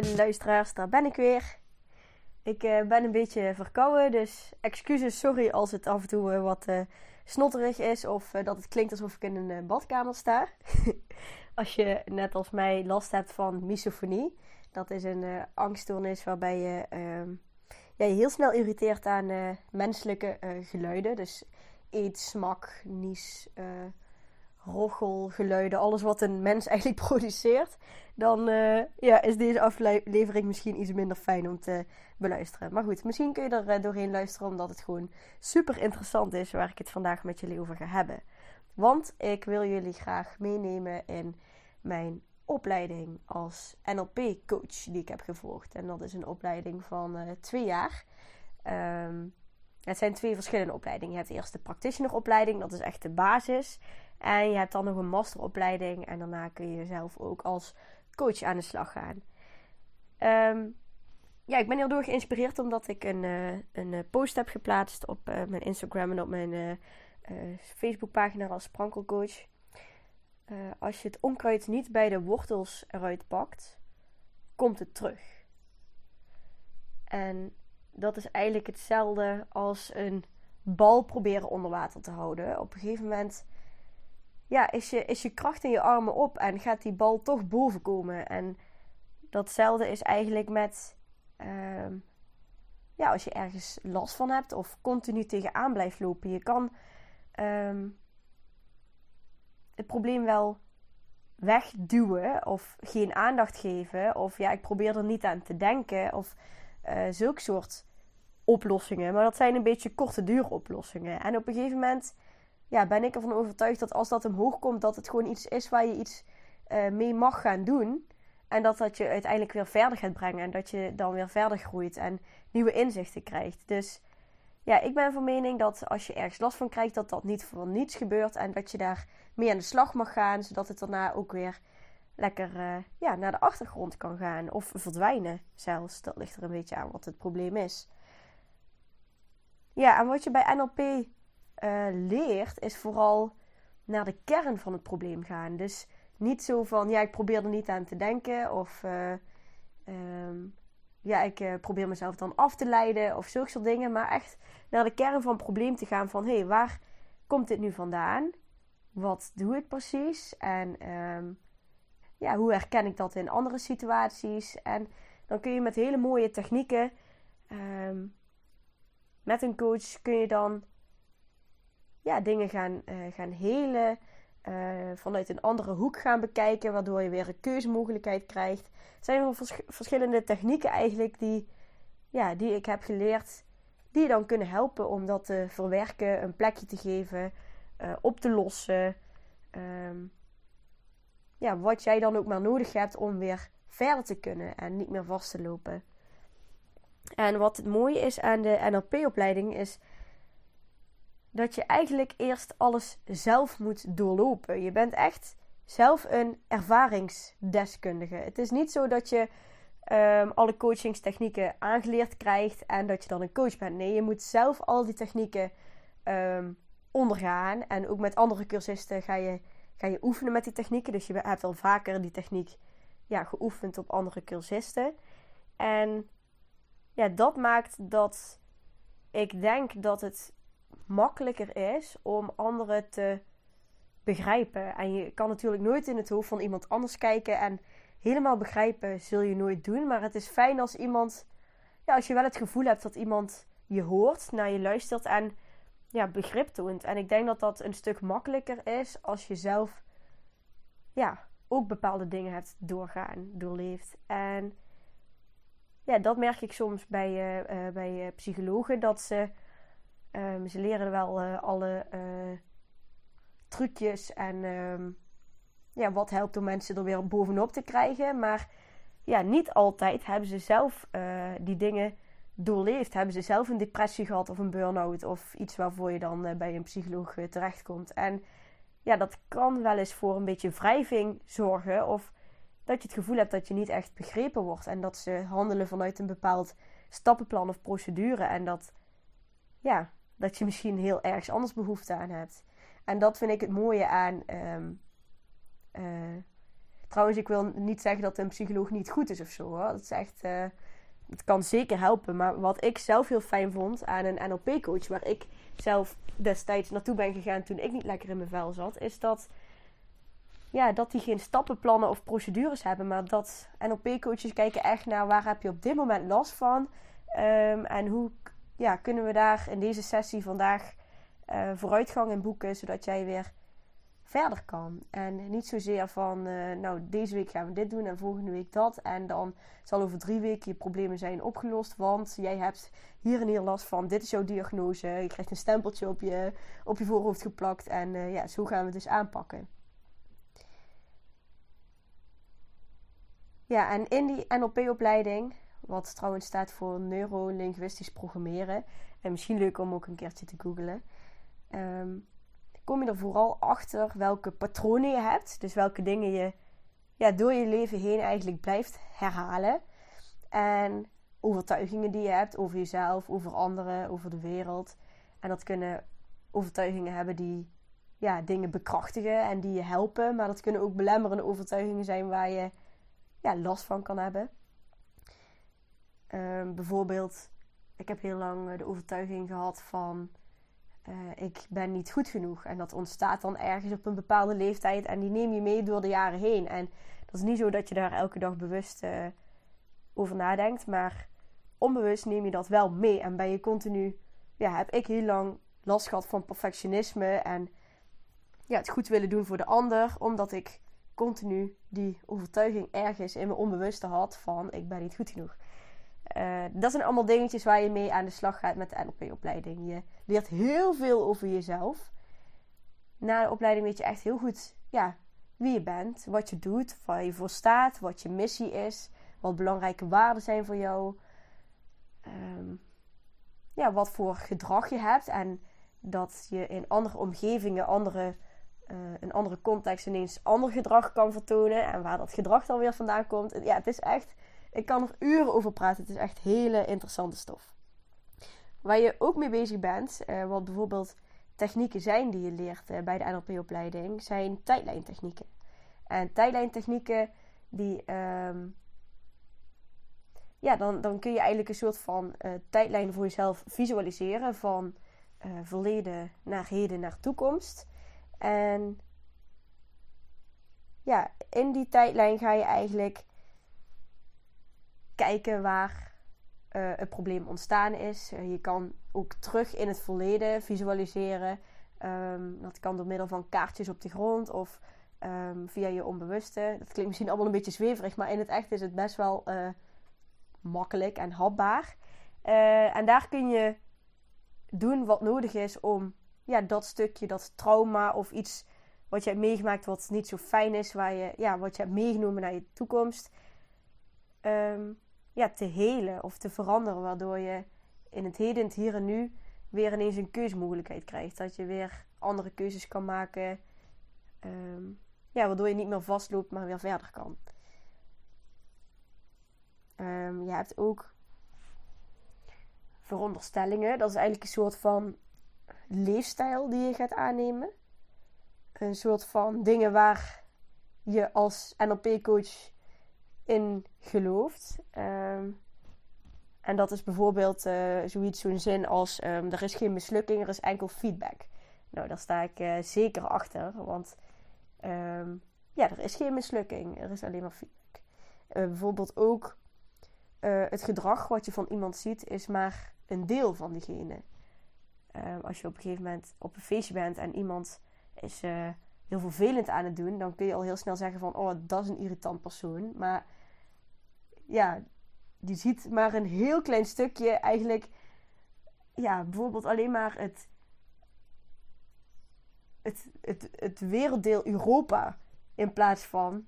Lieve luisteraars, daar ben ik weer. Ik uh, ben een beetje verkouden, dus excuses, sorry als het af en toe uh, wat uh, snotterig is of dat het klinkt alsof ik in een badkamer sta. als je net als mij last hebt van misofonie, dat is een angststoornis waarbij je ehm, ja, je heel snel irriteert aan menselijke geluiden. Dus eet, smak, nies, rochelgeluiden, alles wat een mens eigenlijk produceert, dan uh, ja, is deze aflevering misschien iets minder fijn om te beluisteren. Maar goed, misschien kun je er uh, doorheen luisteren omdat het gewoon super interessant is waar ik het vandaag met jullie over ga hebben. Want ik wil jullie graag meenemen in mijn opleiding als NLP-coach die ik heb gevolgd. En dat is een opleiding van uh, twee jaar. Um, het zijn twee verschillende opleidingen. Je hebt eerst de practitioneropleiding, dat is echt de basis. En je hebt dan nog een masteropleiding. En daarna kun je zelf ook als coach aan de slag gaan. Um, ja, ik ben heel door geïnspireerd omdat ik een, uh, een eh, post heb geplaatst op uh, mijn Instagram en op mijn uh, Facebookpagina als sprankelcoach. als je het onkruid niet bij de wortels eruit pakt, komt het terug. En dat is eigenlijk hetzelfde als een bal proberen onder water te houden. Op een gegeven moment ja, is, je, is je kracht in je armen op en gaat die bal toch boven komen. En datzelfde is eigenlijk met uh, ja, als je ergens last van hebt of continu tegenaan blijft lopen. Je kan um, het probleem wel wegduwen of geen aandacht geven. Of ja, ik probeer er niet aan te denken. Of uh, zulke soort oplossingen. Maar dat zijn een beetje korte duur oplossingen. En op een gegeven moment ja, ben ik ervan overtuigd dat als dat omhoog komt, dat het gewoon iets is waar je iets uh, mee mag gaan doen. En dat dat je uiteindelijk weer verder gaat brengen. En dat je dan weer verder groeit en nieuwe inzichten krijgt. Dus ja, ik ben van mening dat als je ergens last van krijgt, dat dat niet voor niets gebeurt. En dat je daar mee aan de slag mag gaan, zodat het daarna ook weer lekker uh, ja, naar de achtergrond kan gaan. Of verdwijnen zelfs. Dat ligt er een beetje aan wat het probleem is. Ja, en wat je bij NLP uh, leert, is vooral naar de kern van het probleem gaan. Dus niet zo van, ja, ik probeer er niet aan te denken. Of uh, um, ja, ik uh, probeer mezelf dan af te leiden. Of zulke soort dingen. Maar echt naar de kern van het probleem te gaan. Van, hé, hey, waar komt dit nu vandaan? Wat doe ik precies? En um, ja, hoe herken ik dat in andere situaties? En dan kun je met hele mooie technieken... Um, met een coach kun je dan ja, dingen gaan, uh, gaan helen. Uh, vanuit een andere hoek gaan bekijken, waardoor je weer een keuzemogelijkheid krijgt. Zijn verschillende technieken eigenlijk die, ja, die ik heb geleerd, die je dan kunnen helpen om dat te verwerken, een plekje te geven, uh, op te lossen. Um, ja, wat jij dan ook maar nodig hebt om weer verder te kunnen en niet meer vast te lopen. En wat het mooie is aan de NLP-opleiding is dat je eigenlijk eerst alles zelf moet doorlopen. Je bent echt zelf een ervaringsdeskundige. Het is niet zo dat je um, alle coachingstechnieken aangeleerd krijgt en dat je dan een coach bent. Nee, je moet zelf al die technieken um, ondergaan. En ook met andere cursisten ga je, ga je oefenen met die technieken. Dus je hebt al vaker die techniek ja, geoefend op andere cursisten. En ja, dat maakt dat ik denk dat het makkelijker is om anderen te begrijpen. En je kan natuurlijk nooit in het hoofd van iemand anders kijken en helemaal begrijpen zul je nooit doen. Maar het is fijn als iemand, ja, als je wel het gevoel hebt dat iemand je hoort, naar je luistert en ja, begrip toont. En ik denk dat dat een stuk makkelijker is als je zelf, ja, ook bepaalde dingen hebt doorgaan, doorleefd. En ja, dat merk ik soms bij, uh, bij psychologen. Dat ze, um, ze leren wel alle trucjes en ehm, ja, wat helpt om mensen er weer bovenop te krijgen. Maar ja, niet altijd hebben ze zelf die dingen doorleefd. Hebben ze zelf een depressie gehad of een burn-out of iets waarvoor je dan bij een psycholoog terechtkomt. En ja, dat kan wel eens voor een beetje wrijving zorgen of dat je het gevoel hebt dat je niet echt begrepen wordt. En dat ze handelen vanuit een bepaald stappenplan of procedure. En dat, ja, dat je misschien heel ergens anders behoefte aan hebt. En dat vind ik het mooie aan. Ehm, eh, trouwens, ik wil niet zeggen dat een psycholoog niet goed is of zo. Hoor. Dat is echt. Uh, het kan zeker helpen. Maar wat ik zelf heel fijn vond aan een NLP-coach, waar ik zelf destijds naartoe ben gegaan toen ik niet lekker in mijn vel zat, is dat ja, dat die geen stappenplannen of procedures hebben. Maar dat NLP-coaches kijken echt naar waar heb je op dit moment last van. Um, en hoe ja, kunnen we daar in deze sessie vandaag uh, vooruitgang in boeken. Zodat jij weer verder kan. En niet zozeer van, uh, nou deze week gaan we dit doen en volgende week dat. En dan zal over drie weken je problemen zijn opgelost. Want jij hebt hier en hier last van. Dit is jouw diagnose. Je krijgt een stempeltje op je, op je voorhoofd geplakt. En uh, ja, zo gaan we het dus aanpakken. Ja, en in die NLP-opleiding, wat trouwens staat voor neurolinguistisch programmeren, en misschien leuk om ook een keertje te googlen, um, kom je er vooral achter welke patronen je hebt. Dus welke dingen je ja, door je leven heen eigenlijk blijft herhalen. En overtuigingen die je hebt over jezelf, over anderen, over de wereld. En dat kunnen overtuigingen hebben die ja, dingen bekrachtigen en die je helpen. Maar dat kunnen ook belemmerende overtuigingen zijn waar je ja, last van kan hebben. Ehm, bijvoorbeeld, ik heb heel lang de overtuiging gehad van uh, ik ben niet goed genoeg. En dat ontstaat dan ergens op een bepaalde leeftijd en die neem je mee door de jaren heen. En dat is niet zo dat je daar elke dag bewust uh, over nadenkt, maar onbewust neem je dat wel mee. En ben je continu, ja, heb ik heel lang last gehad van perfectionisme en ja, het goed willen doen voor de ander, omdat ik continu die overtuiging ergens in mijn onbewuste had van ik ben niet goed genoeg. Uh, dat zijn allemaal dingetjes waar je mee aan de slag gaat met de NLP-opleiding. Je leert heel veel over jezelf. Na de opleiding weet je echt heel goed ja, wie je bent, wat je doet, waar je voor staat, wat je missie is, wat belangrijke waarden zijn voor jou. Um, ja, wat voor gedrag je hebt en dat je in andere omgevingen, andere een andere context ineens ander gedrag kan vertonen. En waar dat gedrag dan weer vandaan komt. Ja, het is echt. Ik kan er uren over praten. Het is echt hele interessante stof. Waar je ook mee bezig bent, uh, wat bijvoorbeeld technieken zijn die je leert uh, bij de NLP-opleiding, zijn tijdlijntechnieken. En tijdlijntechnieken, die. Um, ja, dan, dan kun je eigenlijk een soort van tijdlijn voor jezelf visualiseren. Van verleden naar heden naar toekomst. En ja, in die tijdlijn ga je eigenlijk kijken waar uh, het probleem ontstaan is. Uh, je kan ook terug in het verleden visualiseren. Um, dat kan door middel van kaartjes op de grond of um, via je onbewuste. Dat klinkt misschien allemaal een beetje zweverig, maar in het echt is het best wel uh, makkelijk en hapbaar. en daar kun je doen wat nodig is om ja, dat stukje, dat trauma of iets wat je hebt meegemaakt wat niet zo fijn is, waar je, ja, wat je hebt meegenomen naar je toekomst, ehm, ja, te helen of te veranderen, waardoor je in het heden, het hier en nu, weer ineens een keuzemogelijkheid krijgt. Dat je weer andere keuzes kan maken, ehm, ja, waardoor je niet meer vastloopt, maar weer verder kan. Um, je hebt ook veronderstellingen. Dat is eigenlijk een soort van leefstijl die je gaat aannemen. Een soort van dingen waar je als NLP-coach in gelooft. Ehm, en dat is bijvoorbeeld uh, zoiets, zo'n zin als: um, er is geen mislukking, er is enkel feedback. Nou, daar sta ik uh, zeker achter, want um, ja, er is geen mislukking, er is alleen maar feedback. Uh, bijvoorbeeld ook het gedrag wat je van iemand ziet, is maar een deel van diegene. Ehm, als je op een gegeven moment op een feestje bent en iemand is heel vervelend aan het doen, dan kun je al heel snel zeggen van, oh, dat is een irritant persoon. Maar ja, die ziet maar een heel klein stukje eigenlijk, ja, bijvoorbeeld alleen maar het, het, het, werelddeel Europa in plaats van,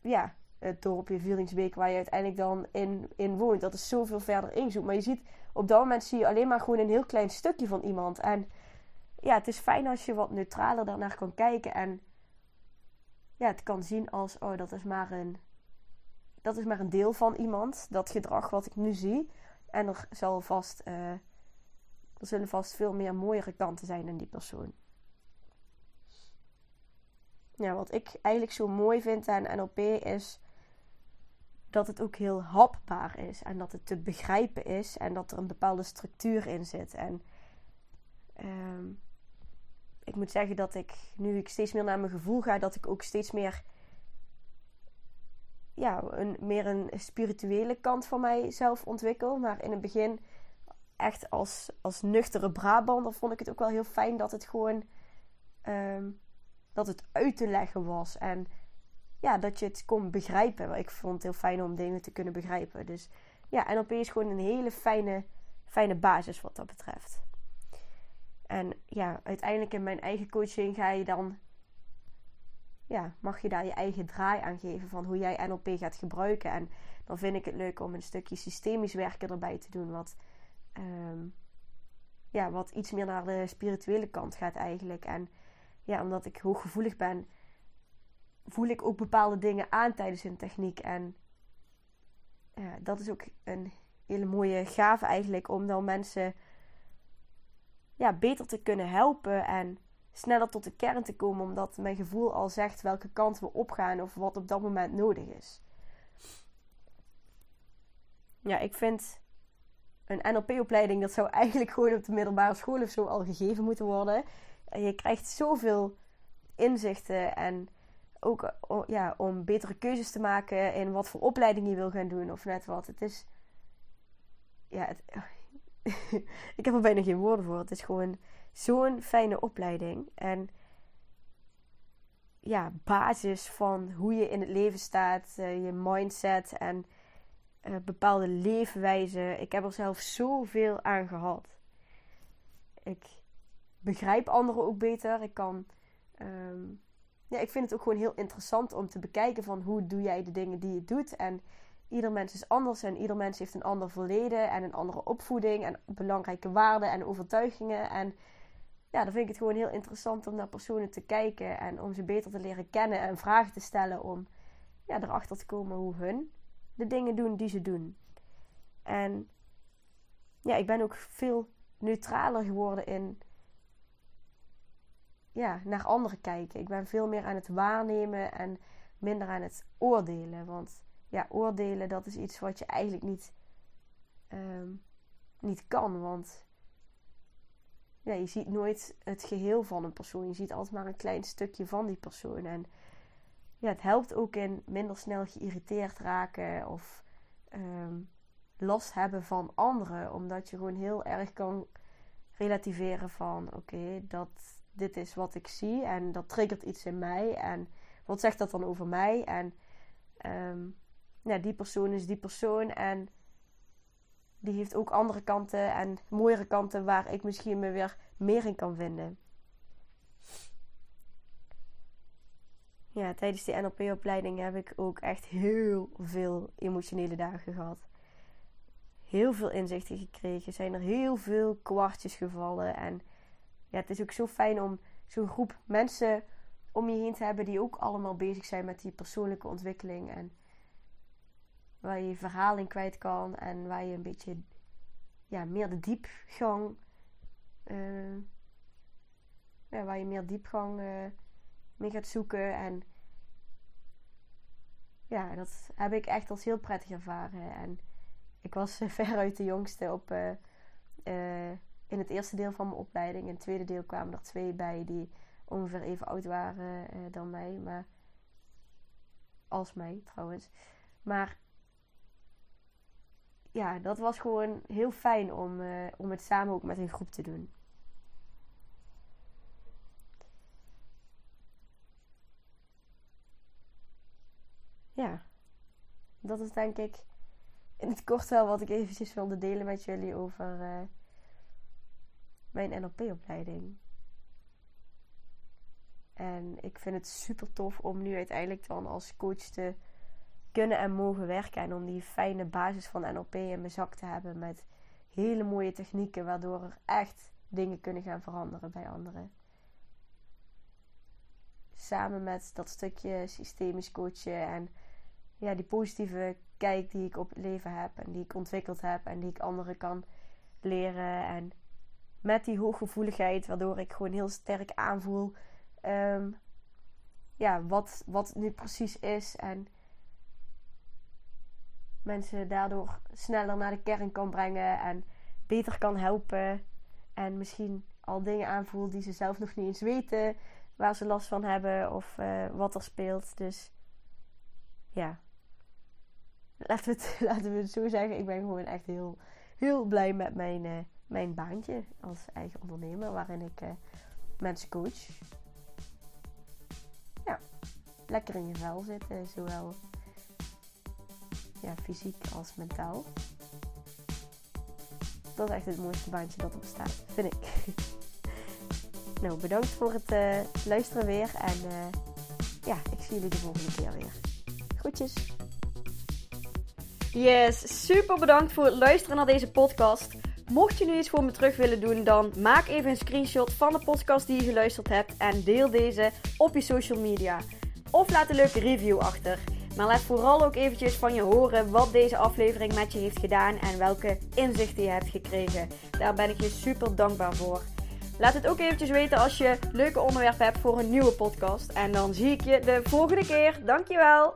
ja, het dorpje Vieringsbeek waar je uiteindelijk dan in, in woont. Dat is zoveel verder inzoekt. Maar je ziet, op dat moment zie je alleen maar gewoon een heel klein stukje van iemand. En ja, het is fijn als je wat neutraler daarnaar kan kijken. En ja, het kan zien als, oh, dat is maar een, dat is maar een deel van iemand. Dat gedrag wat ik nu zie. En er zal vast, uh, er zullen vast veel meer mooiere kanten zijn in die persoon. Ja, wat ik eigenlijk zo mooi vind aan NLP is dat het ook heel hapbaar is en dat het te begrijpen is en dat er een bepaalde structuur in zit. En ehm, ik moet zeggen dat ik, nu ik steeds meer naar mijn gevoel ga, dat ik ook steeds meer, ja, een, meer een spirituele kant van mijzelf ontwikkel. Maar in het begin, echt als, als nuchtere Brabander, vond ik het ook wel heel fijn dat het gewoon, ehm, dat het uit te leggen was. En ja, dat je het kon begrijpen. Ik vond het heel fijn om dingen te kunnen begrijpen. Dus ja, NLP is gewoon een hele fijne, fijne basis wat dat betreft. En ja, uiteindelijk in mijn eigen coaching ga je dan, ja, mag je daar je eigen draai aan geven van hoe jij NLP gaat gebruiken. En dan vind ik het leuk om een stukje systemisch werken erbij te doen, wat, ehm, ja, wat iets meer naar de spirituele kant gaat eigenlijk. En ja, omdat ik hooggevoelig ben, voel ik ook bepaalde dingen aan tijdens een techniek. En dat is ook een hele mooie gave eigenlijk om dan mensen ja, beter te kunnen helpen en sneller tot de kern te komen, omdat mijn gevoel al zegt welke kant we opgaan of wat op dat moment nodig is. Ja, ik vind een NLP-opleiding, dat zou eigenlijk gewoon op de middelbare school of zo al gegeven moeten worden. Je krijgt zoveel inzichten en ook ja, om betere keuzes te maken in wat voor opleiding je wil gaan doen of net wat. Het is. Ja, het, ik heb er bijna geen woorden voor. Het is gewoon zo'n fijne opleiding. En ja, basis van hoe je in het leven staat, uh, je mindset en uh, bepaalde leefwijze. Ik heb er zelf zoveel aan gehad. Ik begrijp anderen ook beter. Ik kan. Um, ja, ik vind het ook gewoon heel interessant om te bekijken van hoe doe jij de dingen die je doet. En ieder mens is anders en ieder mens heeft een ander verleden en een andere opvoeding en belangrijke waarden en overtuigingen. En ja, dan vind ik het gewoon heel interessant om naar personen te kijken en om ze beter te leren kennen en vragen te stellen om ja, erachter te komen hoe hun de dingen doen die ze doen. En ja, ik ben ook veel neutraler geworden in ja, naar anderen kijken. Ik ben veel meer aan het waarnemen en minder aan het oordelen. Want ja, oordelen dat is iets wat je eigenlijk niet, ehm, niet kan. Want ja, je ziet nooit het geheel van een persoon. Je ziet altijd maar een klein stukje van die persoon. En ja, het helpt ook in minder snel geïrriteerd raken of um, last hebben van anderen. Omdat je gewoon heel erg kan relativeren van oké, dat dit is wat ik zie en dat triggert iets in mij. En wat zegt dat dan over mij? En um, ja, die persoon is die persoon en die heeft ook andere kanten en mooiere kanten waar ik misschien me weer meer in kan vinden. Ja, tijdens die NLP-opleiding heb ik ook echt heel veel emotionele dagen gehad. Heel veel inzichten gekregen. Zijn er heel veel kwartjes gevallen. En ja, het is ook zo fijn om zo'n groep mensen om je heen te hebben die ook allemaal bezig zijn met die persoonlijke ontwikkeling. En waar je je verhaal in kwijt kan en waar je een beetje ja, meer de diepgang. Ja, waar je meer diepgang uh, mee gaat zoeken. En ja, dat heb ik echt als heel prettig ervaren. En ik was veruit de jongste op. Uh, in het eerste deel van mijn opleiding. In het tweede deel kwamen er twee bij die ongeveer even oud waren dan mij. Maar als mij trouwens. Maar ja, dat was gewoon heel fijn om, uh, om het samen ook met een groep te doen. Ja. dat is denk ik in het kort wel wat ik eventjes wilde delen met jullie over uh, mijn NLP-opleiding. En ik vind het super tof om nu uiteindelijk dan als coach te kunnen en mogen werken. En om die fijne basis van NLP in mijn zak te hebben met hele mooie technieken, waardoor er echt dingen kunnen gaan veranderen bij anderen. Samen met dat stukje systemisch coachen en ja, die positieve kijk die ik op het leven heb en die ik ontwikkeld heb en die ik anderen kan leren. En met die hooggevoeligheid, waardoor ik gewoon heel sterk aanvoel um, ja, wat, wat nu precies is. En mensen daardoor sneller naar de kern kan brengen en beter kan helpen. En misschien al dingen aanvoelt die ze zelf nog niet eens weten waar ze last van hebben of uh, wat er speelt. Dus ja, laten we, het, laten we het zo zeggen. Ik ben gewoon echt heel, heel blij met mijn, uh, mijn baantje als eigen ondernemer, waarin ik uh, mensen coach. Ja, lekker in je vel zitten, zowel ja, fysiek als mentaal. Dat is echt het mooiste baantje dat er bestaat, vind ik. nou, bedankt voor het uh, luisteren weer. En uh, ja, ik zie jullie de volgende keer weer. Groetjes. Yes, super bedankt voor het luisteren naar deze podcast. Mocht je nu iets voor me terug willen doen, dan maak even een screenshot van de podcast die je geluisterd hebt en deel deze op je social media. Of laat een leuke review achter. Maar laat vooral ook eventjes van je horen wat deze aflevering met je heeft gedaan en welke inzichten je hebt gekregen. Daar ben ik je super dankbaar voor. Laat het ook eventjes weten als je leuke onderwerpen hebt voor een nieuwe podcast. En dan zie ik je de volgende keer. Dankjewel!